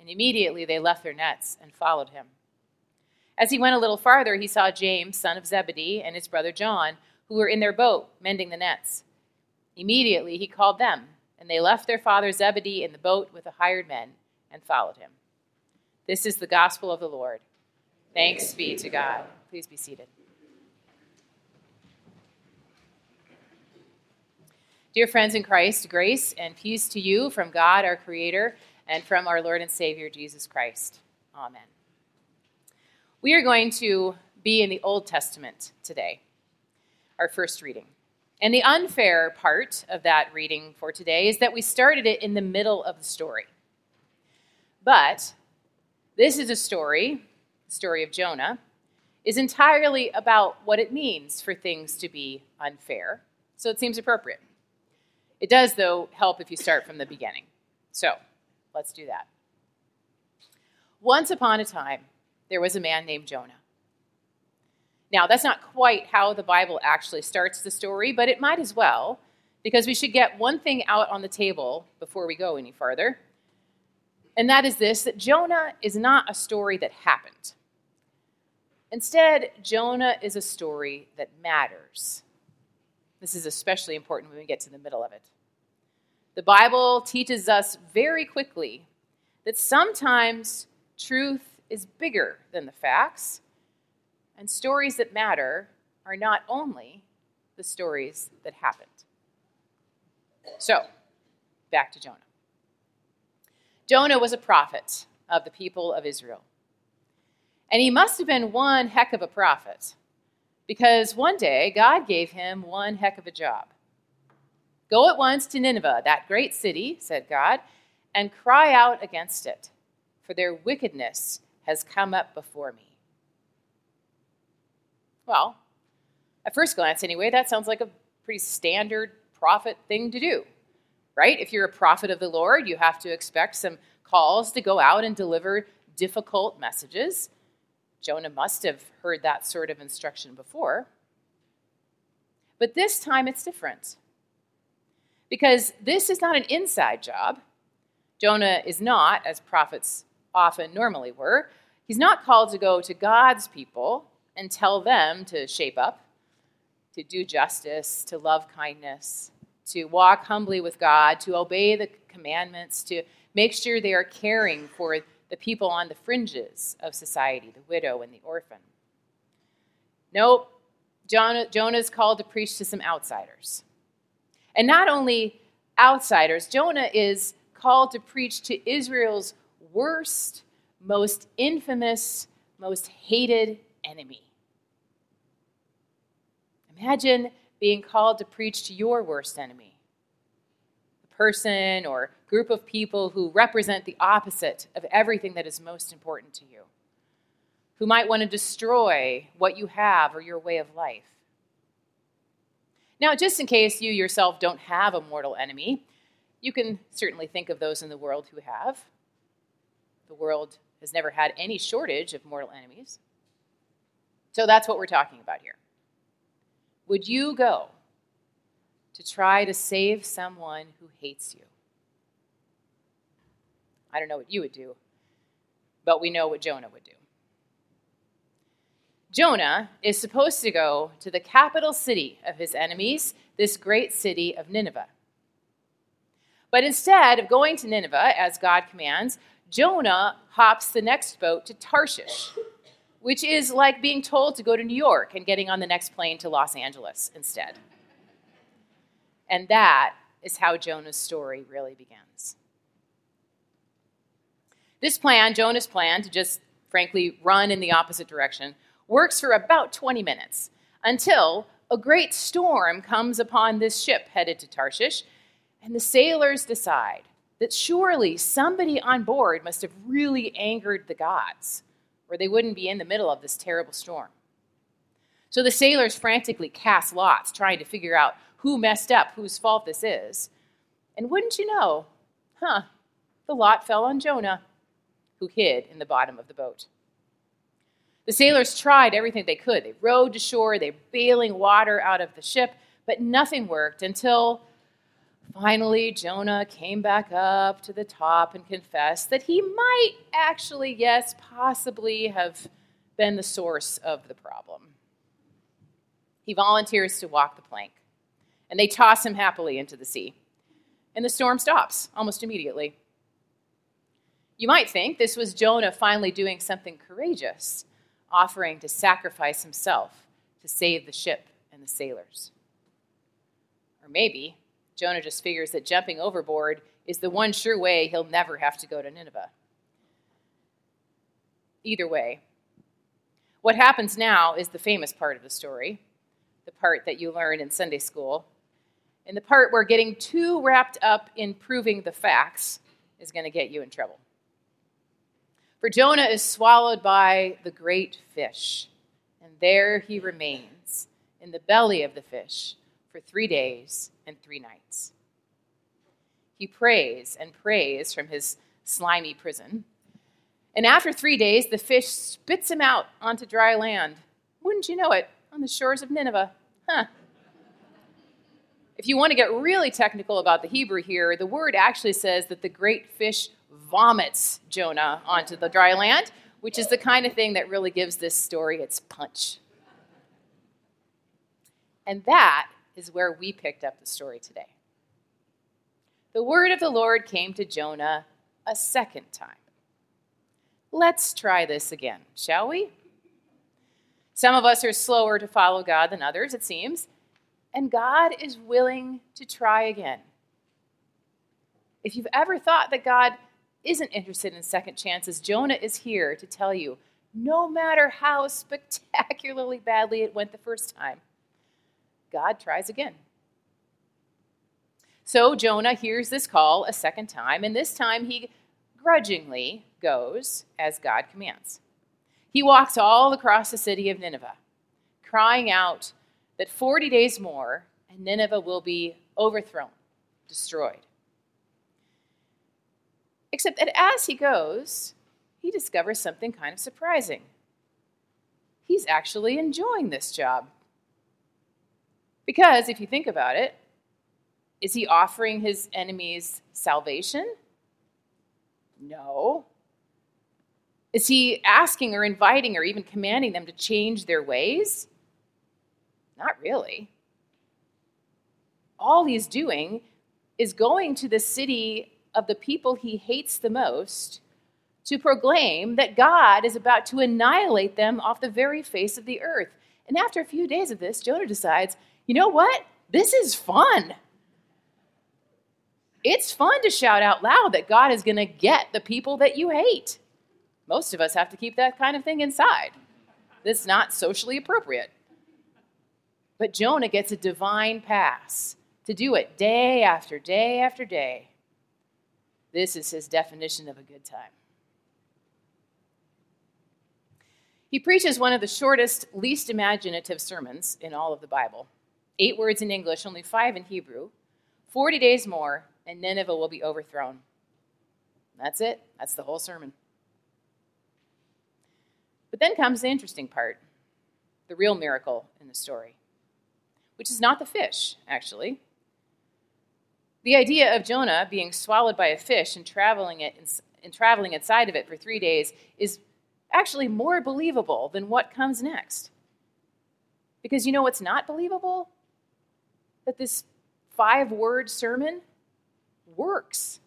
And immediately they left their nets and followed him. As he went a little farther, he saw James, son of Zebedee, and his brother John, who were in their boat mending the nets. Immediately he called them, and they left their father Zebedee in the boat with the hired men and followed him. This is the gospel of the Lord. Thanks be to God. Please be seated. Dear friends in Christ, grace and peace to you from God our Creator and from our Lord and Savior Jesus Christ. Amen. We are going to be in the Old Testament today, our first reading. And the unfair part of that reading for today is that we started it in the middle of the story. But this is a story, the story of Jonah, is entirely about what it means for things to be unfair. So it seems appropriate. It does, though, help if you start from the beginning. So let's do that. Once upon a time, there was a man named Jonah. Now, that's not quite how the Bible actually starts the story, but it might as well, because we should get one thing out on the table before we go any farther. And that is this that Jonah is not a story that happened. Instead, Jonah is a story that matters. This is especially important when we get to the middle of it. The Bible teaches us very quickly that sometimes truth is bigger than the facts, and stories that matter are not only the stories that happened. So, back to Jonah. Jonah was a prophet of the people of Israel. And he must have been one heck of a prophet because one day God gave him one heck of a job. Go at once to Nineveh, that great city, said God, and cry out against it, for their wickedness has come up before me. Well, at first glance, anyway, that sounds like a pretty standard prophet thing to do, right? If you're a prophet of the Lord, you have to expect some calls to go out and deliver difficult messages. Jonah must have heard that sort of instruction before. But this time it's different. Because this is not an inside job. Jonah is not, as prophets often normally were, he's not called to go to God's people and tell them to shape up, to do justice, to love kindness, to walk humbly with God, to obey the commandments, to make sure they are caring for the people on the fringes of society, the widow and the orphan. Nope, Jonah, Jonah's called to preach to some outsiders. And not only outsiders, Jonah is called to preach to Israel's worst, most infamous, most hated enemy. Imagine being called to preach to your worst enemy the person or group of people who represent the opposite of everything that is most important to you, who might want to destroy what you have or your way of life. Now, just in case you yourself don't have a mortal enemy, you can certainly think of those in the world who have. The world has never had any shortage of mortal enemies. So that's what we're talking about here. Would you go to try to save someone who hates you? I don't know what you would do, but we know what Jonah would do. Jonah is supposed to go to the capital city of his enemies, this great city of Nineveh. But instead of going to Nineveh, as God commands, Jonah hops the next boat to Tarshish, which is like being told to go to New York and getting on the next plane to Los Angeles instead. And that is how Jonah's story really begins. This plan, Jonah's plan to just frankly run in the opposite direction, works for about 20 minutes until a great storm comes upon this ship headed to Tarshish, and the sailors decide that surely somebody on board must have really angered the gods, or they wouldn't be in the middle of this terrible storm. So the sailors frantically cast lots, trying to figure out who messed up, whose fault this is. And wouldn't you know, huh, the lot fell on Jonah, who hid in the bottom of the boat. The sailors tried everything they could. They rowed to shore, they bailing water out of the ship, but nothing worked until finally Jonah came back up to the top and confessed that he might actually, yes, possibly have been the source of the problem. He volunteers to walk the plank, and they toss him happily into the sea. And the storm stops almost immediately. You might think this was Jonah finally doing something courageous, offering to sacrifice himself to save the ship and the sailors. Or maybe Jonah just figures that jumping overboard is the one sure way he'll never have to go to Nineveh. Either way, what happens now is the famous part of the story, the part that you learn in Sunday school, and the part where getting too wrapped up in proving the facts is going to get you in trouble. For Jonah is swallowed by the great fish, and there he remains in the belly of the fish for three days and three nights. He prays and prays from his slimy prison. And after three days, the fish spits him out onto dry land. Wouldn't you know it, on the shores of Nineveh? Huh. If you want to get really technical about the Hebrew here, the word actually says that the great fish vomits Jonah onto the dry land, which is the kind of thing that really gives this story its punch. And that is where we picked up the story today. The word of the Lord came to Jonah a second time. Let's try this again, shall we? Some of us are slower to follow God than others, it seems, and God is willing to try again. If you've ever thought that God isn't interested in second chances, Jonah is here to tell you no matter how spectacularly badly it went the first time, God tries again. So Jonah hears this call a second time, and this time he grudgingly goes as God commands. He walks all across the city of Nineveh, crying out that 40 days more and Nineveh will be overthrown, destroyed. Except that as he goes, he discovers something kind of surprising. He's actually enjoying this job. Because if you think about it, is he offering his enemies salvation? No. Is he asking or inviting or even commanding them to change their ways? Not really. All he's doing is going to the city of the people he hates the most to proclaim that God is about to annihilate them off the very face of the earth. And after a few days of this, Jonah decides you know what? This is fun. It's fun to shout out loud that God is going to get the people that you hate. Most of us have to keep that kind of thing inside. That's not socially appropriate. But Jonah gets a divine pass to do it day after day after day. This is his definition of a good time. He preaches one of the shortest, least imaginative sermons in all of the Bible eight words in English, only five in Hebrew. 40 days more, and Nineveh will be overthrown. That's it. That's the whole sermon. But then comes the interesting part the real miracle in the story, which is not the fish, actually. The idea of Jonah being swallowed by a fish and traveling, it and traveling inside of it for three days is actually more believable than what comes next. Because you know what's not believable? that this five word sermon works.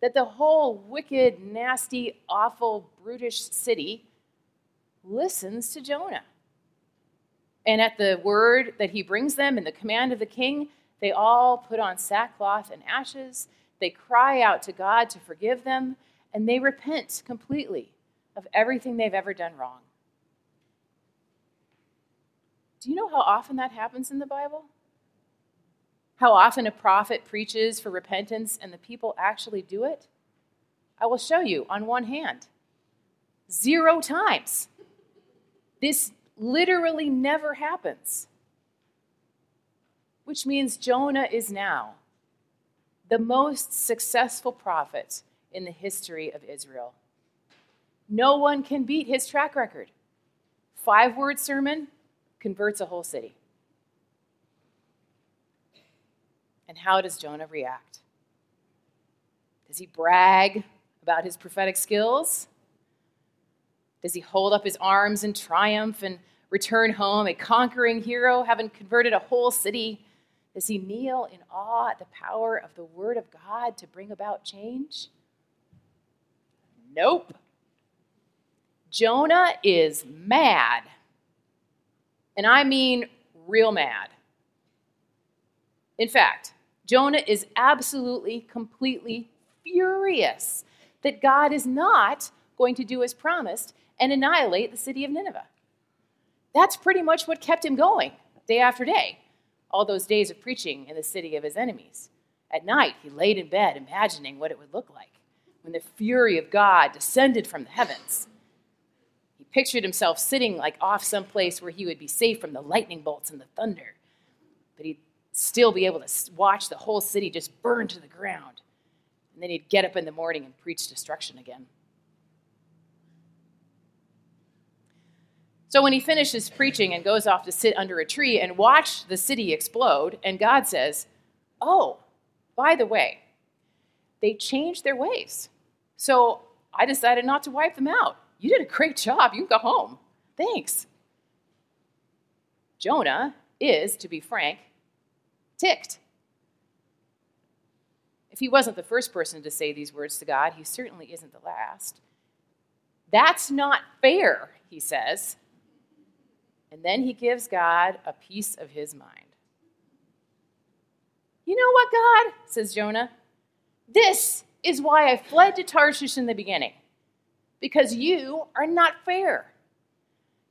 That the whole wicked, nasty, awful, brutish city listens to Jonah. And at the word that he brings them and the command of the king, they all put on sackcloth and ashes. They cry out to God to forgive them, and they repent completely of everything they've ever done wrong. Do you know how often that happens in the Bible? how often a prophet preaches for repentance and the people actually do it? I will show you on one hand. Zero times. This literally never happens. Which means Jonah is now the most successful prophet in the history of Israel. No one can beat his track record. Five word sermon converts a whole city. And how does Jonah react? Does he brag about his prophetic skills? Does he hold up his arms in triumph and return home a conquering hero, having converted a whole city? Does he kneel in awe at the power of the Word of God to bring about change? Nope. Jonah is mad. And I mean real mad. In fact, Jonah is absolutely, completely furious that God is not going to do as promised and annihilate the city of Nineveh. That's pretty much what kept him going day after day, all those days of preaching in the city of his enemies. At night, he laid in bed imagining what it would look like when the fury of God descended from the heavens. He pictured himself sitting like off someplace where he would be safe from the lightning bolts and the thunder. But he'd still be able to watch the whole city just burn to the ground. And then he'd get up in the morning and preach destruction again. So when he finishes preaching and goes off to sit under a tree and watch the city explode, and God says, Oh, by the way, they changed their ways. So I decided not to wipe them out. You did a great job. You go home. Thanks. Jonah is, to be frank, ticked. If he wasn't the first person to say these words to God, he certainly isn't the last. That's not fair, he says. And then he gives God a piece of his mind. You know what, God? says Jonah. This is why I fled to Tarshish in the beginning, because you are not fair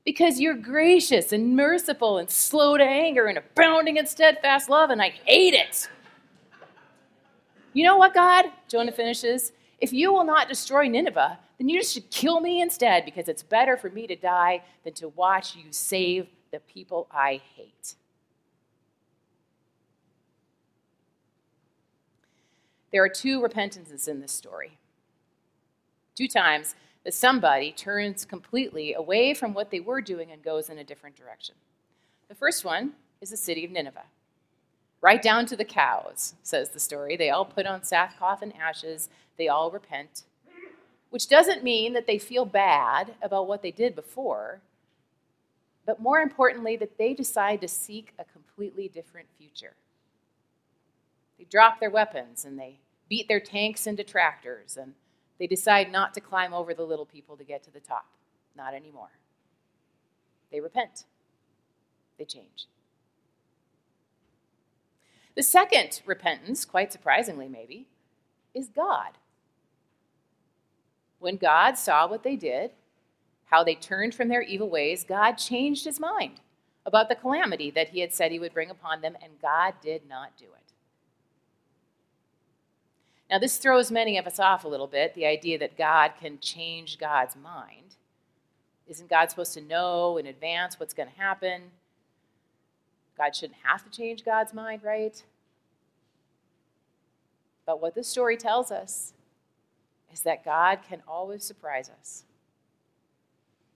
because you're gracious and merciful and slow to anger and abounding in steadfast love, and I hate it. You know what, God? Jonah finishes. If you will not destroy Nineveh, then you just should kill me instead, because it's better for me to die than to watch you save the people I hate. There are two repentances in this story. Two times, that somebody turns completely away from what they were doing and goes in a different direction. The first one is the city of Nineveh. Right down to the cows, says the story. They all put on sackcloth and ashes, they all repent, which doesn't mean that they feel bad about what they did before, but more importantly, that they decide to seek a completely different future. They drop their weapons and they beat their tanks into tractors and they decide not to climb over the little people to get to the top. Not anymore. They repent, they change. The second repentance, quite surprisingly maybe, is God. When God saw what they did, how they turned from their evil ways, God changed his mind about the calamity that he had said he would bring upon them, and God did not do it. Now, this throws many of us off a little bit the idea that God can change God's mind. Isn't God supposed to know in advance what's going to happen? God shouldn't have to change God's mind, right? But what this story tells us is that God can always surprise us.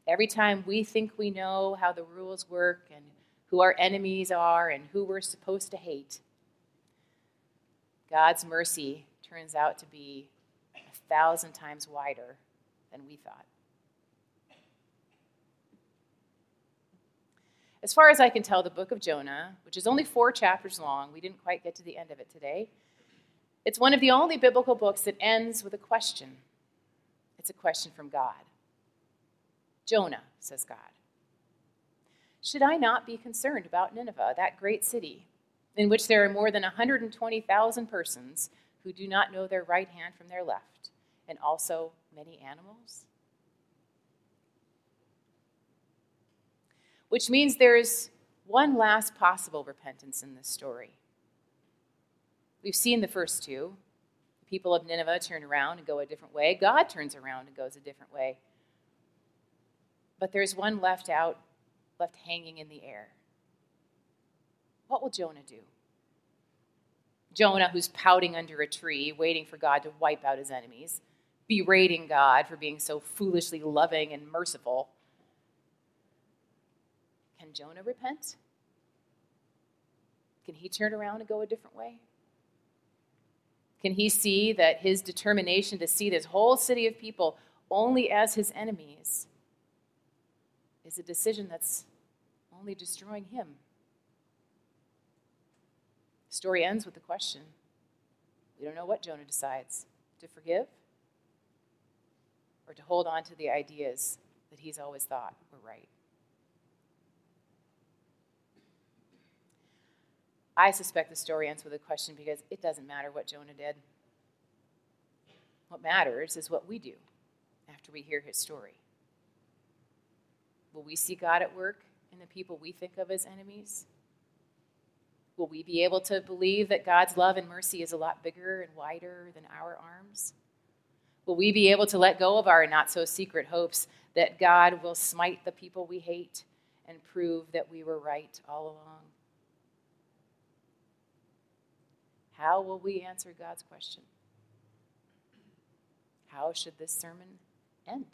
Every time we think we know how the rules work and who our enemies are and who we're supposed to hate, God's mercy turns out to be a thousand times wider than we thought. As far as I can tell, the book of Jonah, which is only four chapters long, we didn't quite get to the end of it today. It's one of the only biblical books that ends with a question. It's a question from God. Jonah, says God, should I not be concerned about Nineveh, that great city, in which there are more than 120,000 persons who do not know their right hand from their left, and also many animals? Which means there's one last possible repentance in this story. We've seen the first two. The people of Nineveh turn around and go a different way. God turns around and goes a different way. But there's one left out, left hanging in the air. What will Jonah do? Jonah, who's pouting under a tree, waiting for God to wipe out his enemies, berating God for being so foolishly loving and merciful. Can Jonah repent? Can he turn around and go a different way? Can he see that his determination to see this whole city of people only as his enemies is a decision that's only destroying him? The story ends with the question we don't know what Jonah decides to forgive or to hold on to the ideas that he's always thought were right. I suspect the story ends with a question because it doesn't matter what Jonah did. What matters is what we do after we hear his story. Will we see God at work in the people we think of as enemies? Will we be able to believe that God's love and mercy is a lot bigger and wider than our arms? Will we be able to let go of our not so secret hopes that God will smite the people we hate and prove that we were right all along? How will we answer God's question? How should this sermon end?